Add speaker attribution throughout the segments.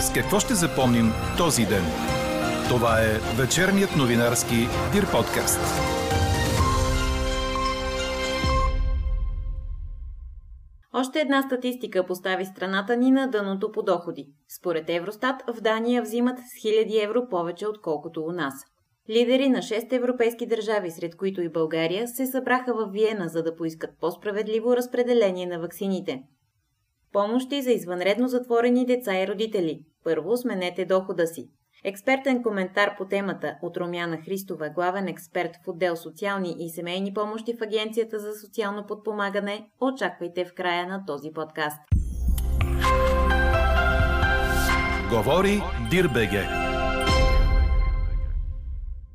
Speaker 1: С какво ще запомним този ден? Това е вечерният новинарски Дир подкаст.
Speaker 2: Още една статистика постави страната ни на дъното по доходи. Според Евростат в Дания взимат с 1000 евро повече отколкото у нас. Лидери на 6 европейски държави, сред които и България, се събраха в Виена, за да поискат по-справедливо разпределение на ваксините. Помощи за извънредно затворени деца и родители. Първо сменете дохода си. Експертен коментар по темата от Румяна Христова, главен експерт в отдел социални и семейни помощи в Агенцията за социално подпомагане, очаквайте в края на този подкаст.
Speaker 1: Говори Дирбеге.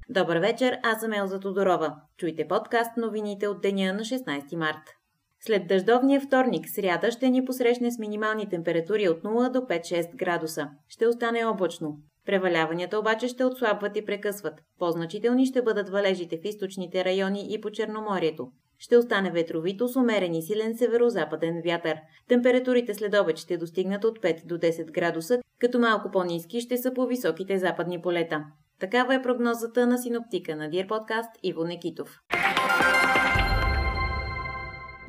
Speaker 2: Добър вечер, аз съм Елза Тодорова. Чуйте подкаст новините от деня на 16 март. След дъждовния вторник, сряда ще ни посрещне с минимални температури от 0 до 5-6 градуса. Ще остане облачно. Преваляванията обаче ще отслабват и прекъсват. По-значителни ще бъдат валежите в източните райони и по Черноморието. Ще остане ветровито с умерен и силен северо-западен вятър. Температурите след обед ще достигнат от 5 до 10 градуса, като малко по-низки ще са по високите западни полета. Такава е прогнозата на синоптика на Дир подкаст Иво Некитов.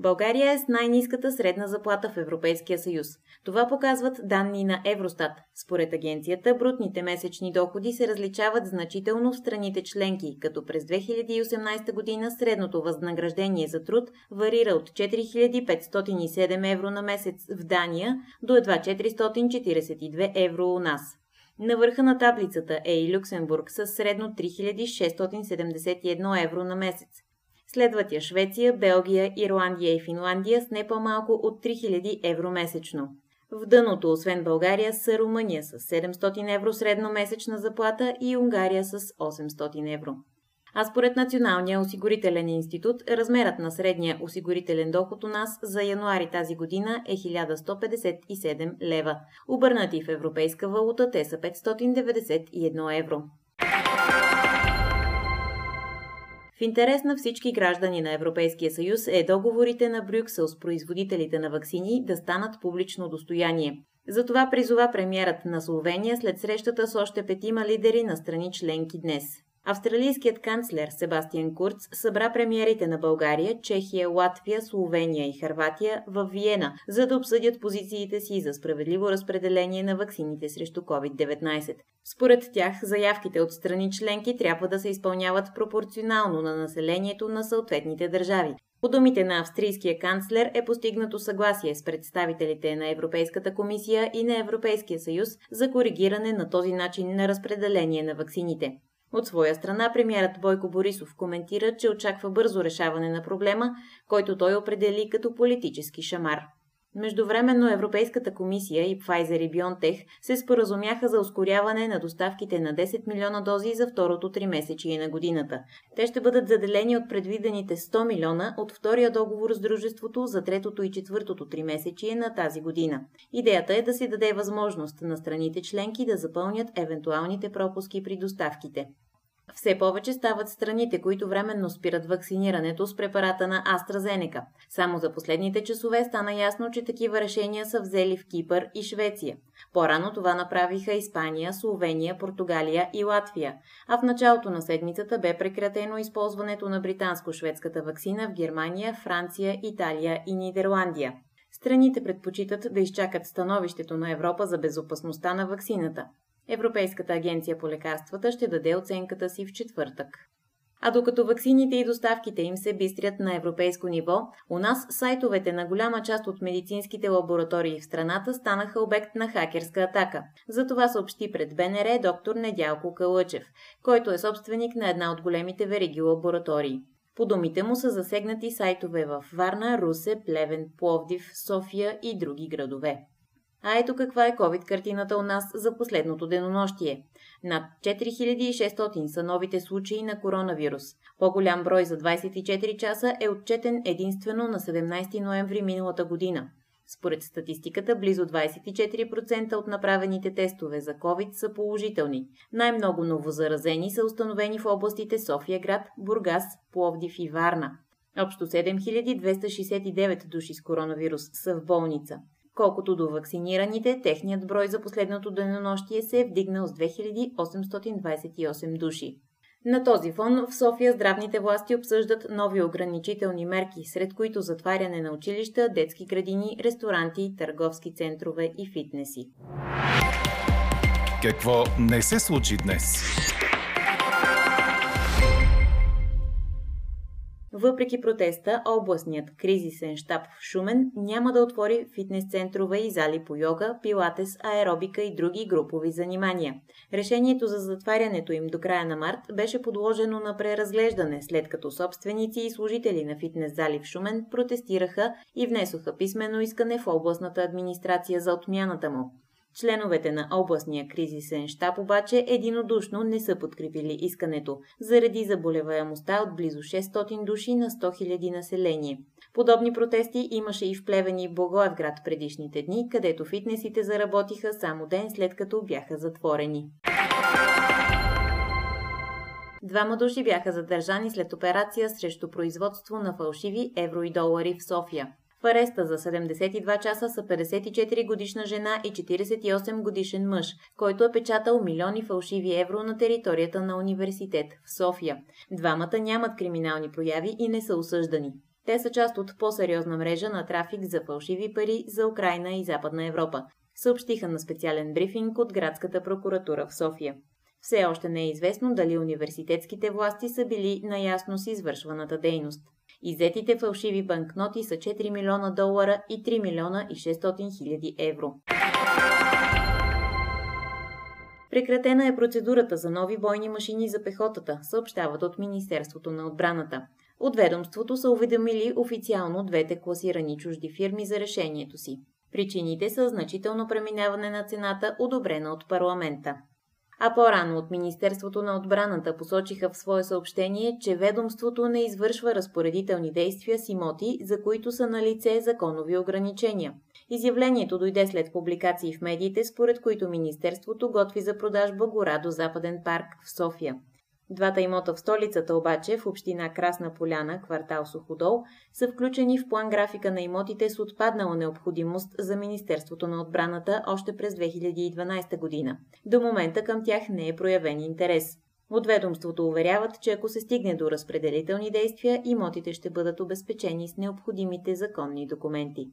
Speaker 2: България е с най-низката средна заплата в Европейския съюз. Това показват данни на Евростат. Според агенцията, брутните месечни доходи се различават значително в страните членки, като през 2018 година средното възнаграждение за труд варира от 4507 евро на месец в Дания до едва 442 евро у нас. На върха на таблицата е и Люксембург с средно 3671 евро на месец. Следват я Швеция, Белгия, Ирландия и Финландия с не по-малко от 3000 евро месечно. В дъното, освен България, са Румъния с 700 евро средно месечна заплата и Унгария с 800 евро. А според Националния осигурителен институт, размерът на средния осигурителен доход у нас за януари тази година е 1157 лева. Обърнати в европейска валута те са 591 евро. В интерес на всички граждани на Европейския съюз е договорите на Брюксел с производителите на вакцини да станат публично достояние. Затова призова премиерът на Словения след срещата с още петима лидери на страни членки днес. Австралийският канцлер Себастиан Курц събра премиерите на България, Чехия, Латвия, Словения и Харватия в Виена, за да обсъдят позициите си за справедливо разпределение на ваксините срещу COVID-19. Според тях, заявките от страни членки трябва да се изпълняват пропорционално на населението на съответните държави. По думите на австрийския канцлер е постигнато съгласие с представителите на Европейската комисия и на Европейския съюз за коригиране на този начин на разпределение на ваксините. От своя страна, премьерът Бойко Борисов коментира, че очаква бързо решаване на проблема, който той определи като политически шамар. Междувременно Европейската комисия и Pfizer и BioNTech се споразумяха за ускоряване на доставките на 10 милиона дози за второто три месечие на годината. Те ще бъдат заделени от предвидените 100 милиона от втория договор с дружеството за третото и четвъртото три месечие на тази година. Идеята е да се даде възможност на страните членки да запълнят евентуалните пропуски при доставките. Все повече стават страните, които временно спират вакцинирането с препарата на AstraZeneca. Само за последните часове стана ясно, че такива решения са взели в Кипър и Швеция. По-рано това направиха Испания, Словения, Португалия и Латвия, а в началото на седмицата бе прекратено използването на британско-шведската вакцина в Германия, Франция, Италия и Нидерландия. Страните предпочитат да изчакат становището на Европа за безопасността на вакцината. Европейската агенция по лекарствата ще даде оценката си в четвъртък. А докато ваксините и доставките им се бистрят на европейско ниво, у нас сайтовете на голяма част от медицинските лаборатории в страната станаха обект на хакерска атака. За това съобщи пред БНР доктор Недялко Калъчев, който е собственик на една от големите вериги лаборатории. По думите му са засегнати сайтове в Варна, Русе, Плевен, Пловдив, София и други градове. А ето каква е COVID-картината у нас за последното денонощие. Над 4600 са новите случаи на коронавирус. По-голям брой за 24 часа е отчетен единствено на 17 ноември миналата година. Според статистиката, близо 24% от направените тестове за COVID са положителни. Най-много новозаразени са установени в областите София град, Бургас, Пловдив и Варна. Общо 7269 души с коронавирус са в болница. Колкото до вакцинираните, техният брой за последното денонощие се е вдигнал с 2828 души. На този фон в София здравните власти обсъждат нови ограничителни мерки, сред които затваряне на училища, детски градини, ресторанти, търговски центрове и фитнеси.
Speaker 1: Какво не се случи днес?
Speaker 2: Въпреки протеста, областният кризисен щаб в Шумен няма да отвори фитнес-центрове и зали по йога, пилатес, аеробика и други групови занимания. Решението за затварянето им до края на март беше подложено на преразглеждане, след като собственици и служители на фитнес-зали в Шумен протестираха и внесоха писмено искане в областната администрация за отмяната му. Членовете на областния кризисен щаб обаче единодушно не са подкрепили искането, заради заболеваемостта от близо 600 души на 100 000 население. Подобни протести имаше и в Плевен и Благоевград предишните дни, където фитнесите заработиха само ден след като бяха затворени. Двама души бяха задържани след операция срещу производство на фалшиви евро и долари в София. В ареста за 72 часа са 54 годишна жена и 48 годишен мъж, който е печатал милиони фалшиви евро на територията на университет в София. Двамата нямат криминални прояви и не са осъждани. Те са част от по-сериозна мрежа на трафик за фалшиви пари за Украина и Западна Европа, съобщиха на специален брифинг от Градската прокуратура в София. Все още не е известно дали университетските власти са били наясно с извършваната дейност. Изетите фалшиви банкноти са 4 милиона долара и 3 милиона и 600 хиляди евро. Прекратена е процедурата за нови бойни машини за пехотата, съобщават от Министерството на отбраната. От ведомството са уведомили официално двете класирани чужди фирми за решението си. Причините са значително преминаване на цената, одобрена от парламента. А по-рано от Министерството на отбраната посочиха в свое съобщение, че ведомството не извършва разпоредителни действия с имоти, за които са на лице законови ограничения. Изявлението дойде след публикации в медиите, според които Министерството готви за продажба гора до Западен парк в София. Двата имота в столицата обаче, в община Красна Поляна, квартал Суходол, са включени в план графика на имотите с отпаднала необходимост за Министерството на отбраната още през 2012 година. До момента към тях не е проявен интерес. От ведомството уверяват, че ако се стигне до разпределителни действия, имотите ще бъдат обезпечени с необходимите законни документи.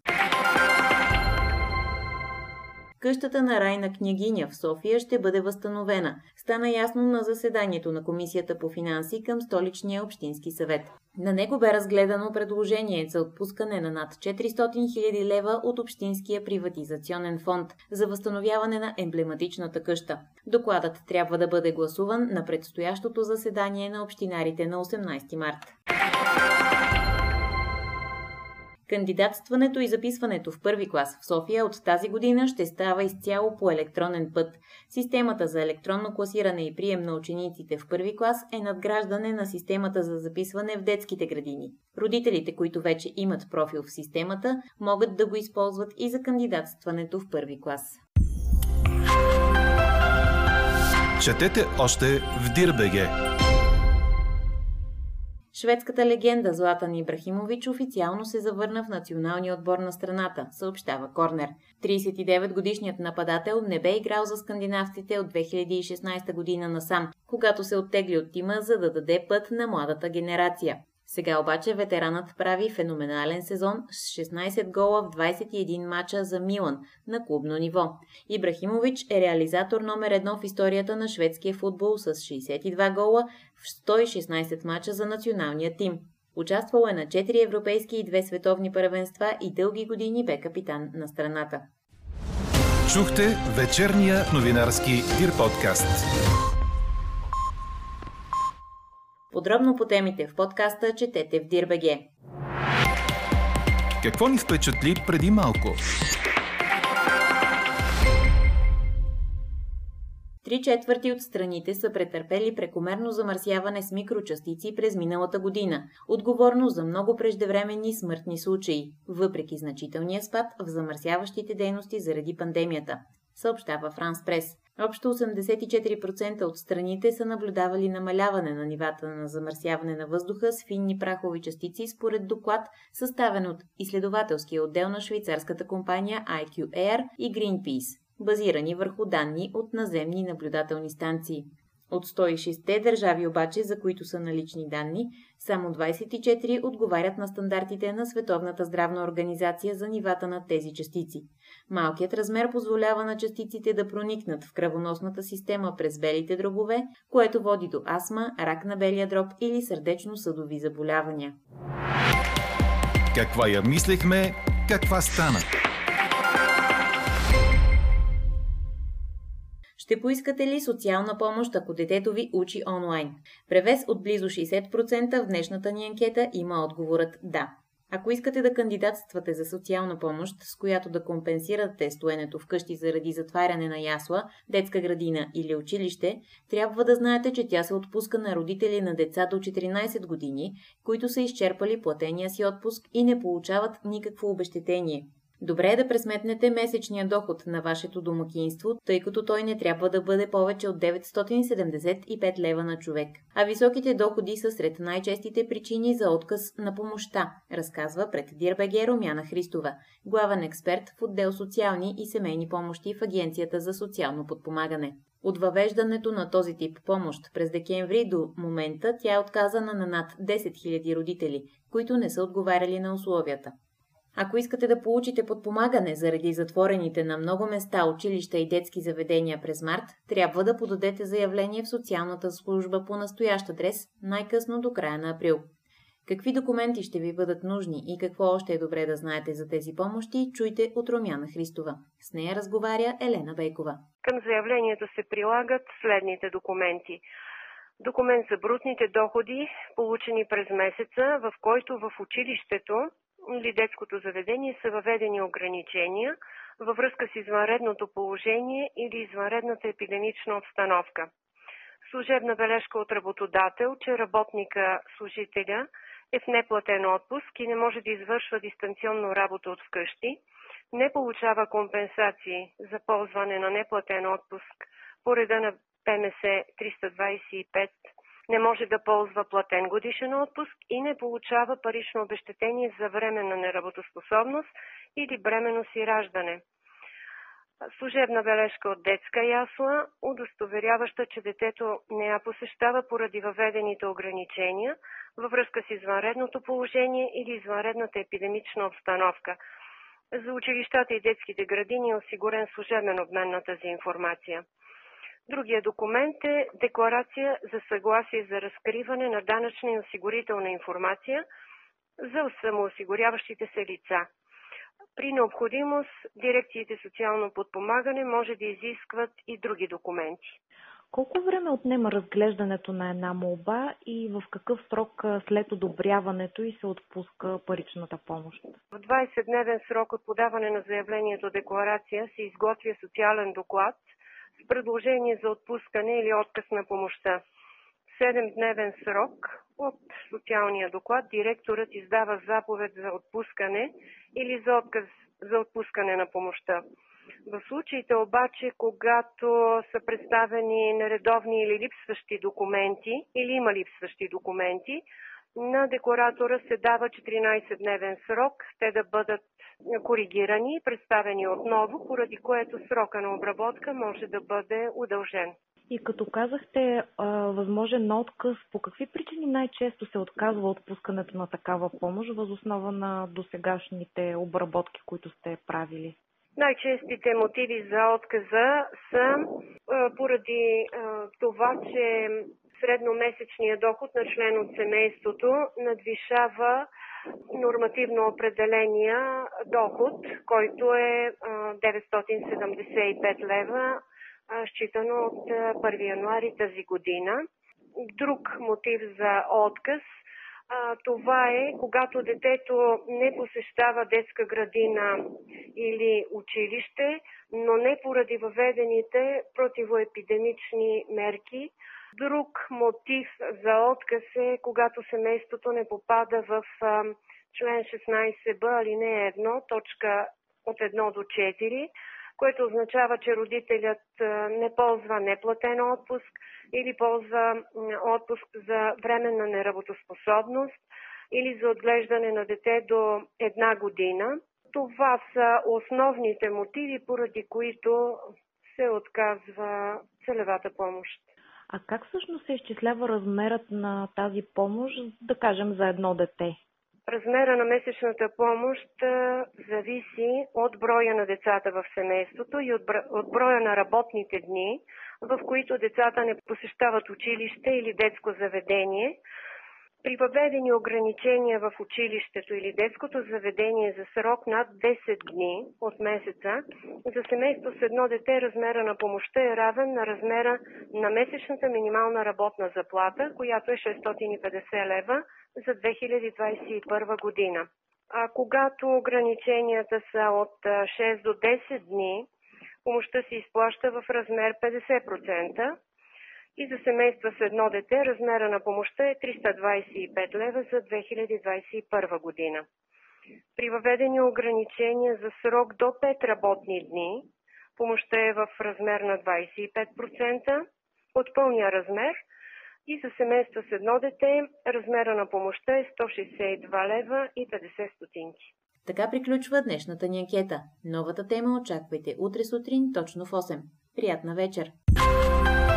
Speaker 2: Къщата на Райна княгиня в София ще бъде възстановена. Стана ясно на заседанието на Комисията по финанси към столичния общински съвет. На него бе разгледано предложение за отпускане на над 400 000 лева от Общинския приватизационен фонд за възстановяване на емблематичната къща. Докладът трябва да бъде гласуван на предстоящото заседание на общинарите на 18 март. Кандидатстването и записването в първи клас в София от тази година ще става изцяло по електронен път. Системата за електронно класиране и прием на учениците в първи клас е надграждане на системата за записване в детските градини. Родителите, които вече имат профил в системата, могат да го използват и за кандидатстването в първи клас.
Speaker 1: Четете още в Дирбеге!
Speaker 2: Шведската легенда Златан Ибрахимович официално се завърна в националния отбор на страната, съобщава Корнер. 39-годишният нападател не бе играл за скандинавците от 2016 година насам, когато се оттегли от тима, за да даде път на младата генерация. Сега обаче ветеранът прави феноменален сезон с 16 гола в 21 мача за Милан на клубно ниво. Ибрахимович е реализатор номер едно в историята на шведския футбол с 62 гола в 116 мача за националния тим. Участвал е на 4 европейски и 2 световни първенства и дълги години бе капитан на страната.
Speaker 1: Чухте вечерния новинарски Дир подкаст.
Speaker 2: Подробно по темите в подкаста четете в Дирбеге.
Speaker 1: Какво ни впечатли преди малко?
Speaker 2: Три четвърти от страните са претърпели прекомерно замърсяване с микрочастици през миналата година, отговорно за много преждевременни смъртни случаи, въпреки значителния спад в замърсяващите дейности заради пандемията съобщава Франс Прес. Общо 84% от страните са наблюдавали намаляване на нивата на замърсяване на въздуха с финни прахови частици според доклад, съставен от изследователския отдел на швейцарската компания IQ Air и Greenpeace, базирани върху данни от наземни наблюдателни станции. От 106-те държави обаче, за които са налични данни, само 24 отговарят на стандартите на Световната здравна организация за нивата на тези частици. Малкият размер позволява на частиците да проникнат в кръвоносната система през белите дробове, което води до астма, рак на белия дроб или сърдечно-съдови заболявания.
Speaker 1: Каква я мислехме, каква стана?
Speaker 2: Ще поискате ли социална помощ, ако детето ви учи онлайн? Превес от близо 60% в днешната ни анкета има отговорът да. Ако искате да кандидатствате за социална помощ, с която да компенсирате стоенето вкъщи заради затваряне на ясла, детска градина или училище, трябва да знаете, че тя се отпуска на родители на деца до 14 години, които са изчерпали платения си отпуск и не получават никакво обещетение. Добре е да пресметнете месечния доход на вашето домакинство, тъй като той не трябва да бъде повече от 975 лева на човек. А високите доходи са сред най-честите причини за отказ на помощта, разказва пред Дирбеге Румяна Христова, главен експерт в отдел социални и семейни помощи в Агенцията за социално подпомагане. От въвеждането на този тип помощ през декември до момента тя е отказана на над 10 000 родители, които не са отговаряли на условията. Ако искате да получите подпомагане заради затворените на много места училища и детски заведения през март, трябва да подадете заявление в социалната служба по настоящ адрес най-късно до края на април. Какви документи ще ви бъдат нужни и какво още е добре да знаете за тези помощи, чуйте от Румяна Христова. С нея разговаря Елена Бейкова.
Speaker 3: Към заявлението се прилагат следните документи. Документ за брутните доходи, получени през месеца, в който в училището или детското заведение са въведени ограничения във връзка с извънредното положение или извънредната епидемична обстановка. Служебна бележка от работодател, че работника, служителя е в неплатен отпуск и не може да извършва дистанционно работа от вкъщи, не получава компенсации за ползване на неплатен отпуск по реда на ПМС 325 не може да ползва платен годишен отпуск и не получава парично обещетение за временна неработоспособност или бременно си раждане. Служебна бележка от детска ясла, удостоверяваща, че детето не я посещава поради въведените ограничения във връзка с извънредното положение или извънредната епидемична обстановка. За училищата и детските градини е осигурен служебен обмен на тази информация. Другия документ е декларация за съгласие за разкриване на данъчна и осигурителна информация за самоосигуряващите се лица. При необходимост дирекциите социално подпомагане може да изискват и други документи.
Speaker 4: Колко време отнема разглеждането на една молба и в какъв срок след одобряването и се отпуска паричната помощ?
Speaker 3: В 20-дневен срок от подаване на заявлението декларация се изготвя социален доклад – предложение за отпускане или отказ на помощта. В 7-дневен срок от социалния доклад директорът издава заповед за отпускане или за отказ за отпускане на помощта. В случаите обаче, когато са представени нередовни или липсващи документи или има липсващи документи, на декларатора се дава 14-дневен срок те да бъдат коригирани и представени отново, поради което срока на обработка може да бъде удължен.
Speaker 4: И като казахте а, възможен отказ, по какви причини най-често се отказва отпускането на такава помощ възоснова на досегашните обработки, които сте правили?
Speaker 3: Най-честите мотиви за отказа са а, поради а, това, че средномесечният доход на член от семейството надвишава нормативно определения доход, който е 975 лева, считано от 1 януари тази година. Друг мотив за отказ това е когато детето не посещава детска градина или училище, но не поради въведените противоепидемични мерки, Друг мотив за отказ е, когато семейството не попада в член 16б, алинея 1, точка от 1 до 4, което означава, че родителят не ползва неплатен отпуск или ползва отпуск за временна неработоспособност или за отглеждане на дете до една година. Това са основните мотиви, поради които се отказва целевата помощ.
Speaker 4: А как всъщност се изчислява размерът на тази помощ, да кажем, за едно дете?
Speaker 3: Размера на месечната помощ зависи от броя на децата в семейството и от броя на работните дни, в които децата не посещават училище или детско заведение, при въведени ограничения в училището или детското заведение за срок над 10 дни от месеца, за семейство с едно дете размера на помощта е равен на размера на месечната минимална работна заплата, която е 650 лева за 2021 година. А когато ограниченията са от 6 до 10 дни, помощта се изплаща в размер 50%, и за семейства с едно дете размера на помощта е 325 лева за 2021 година. При въведени ограничения за срок до 5 работни дни, помощта е в размер на 25% от пълния размер и за семейства с едно дете размера на помощта е 162 лева и 50 стотинки.
Speaker 2: Така приключва днешната ни анкета. Новата тема очаквайте утре сутрин точно в 8. Приятна вечер!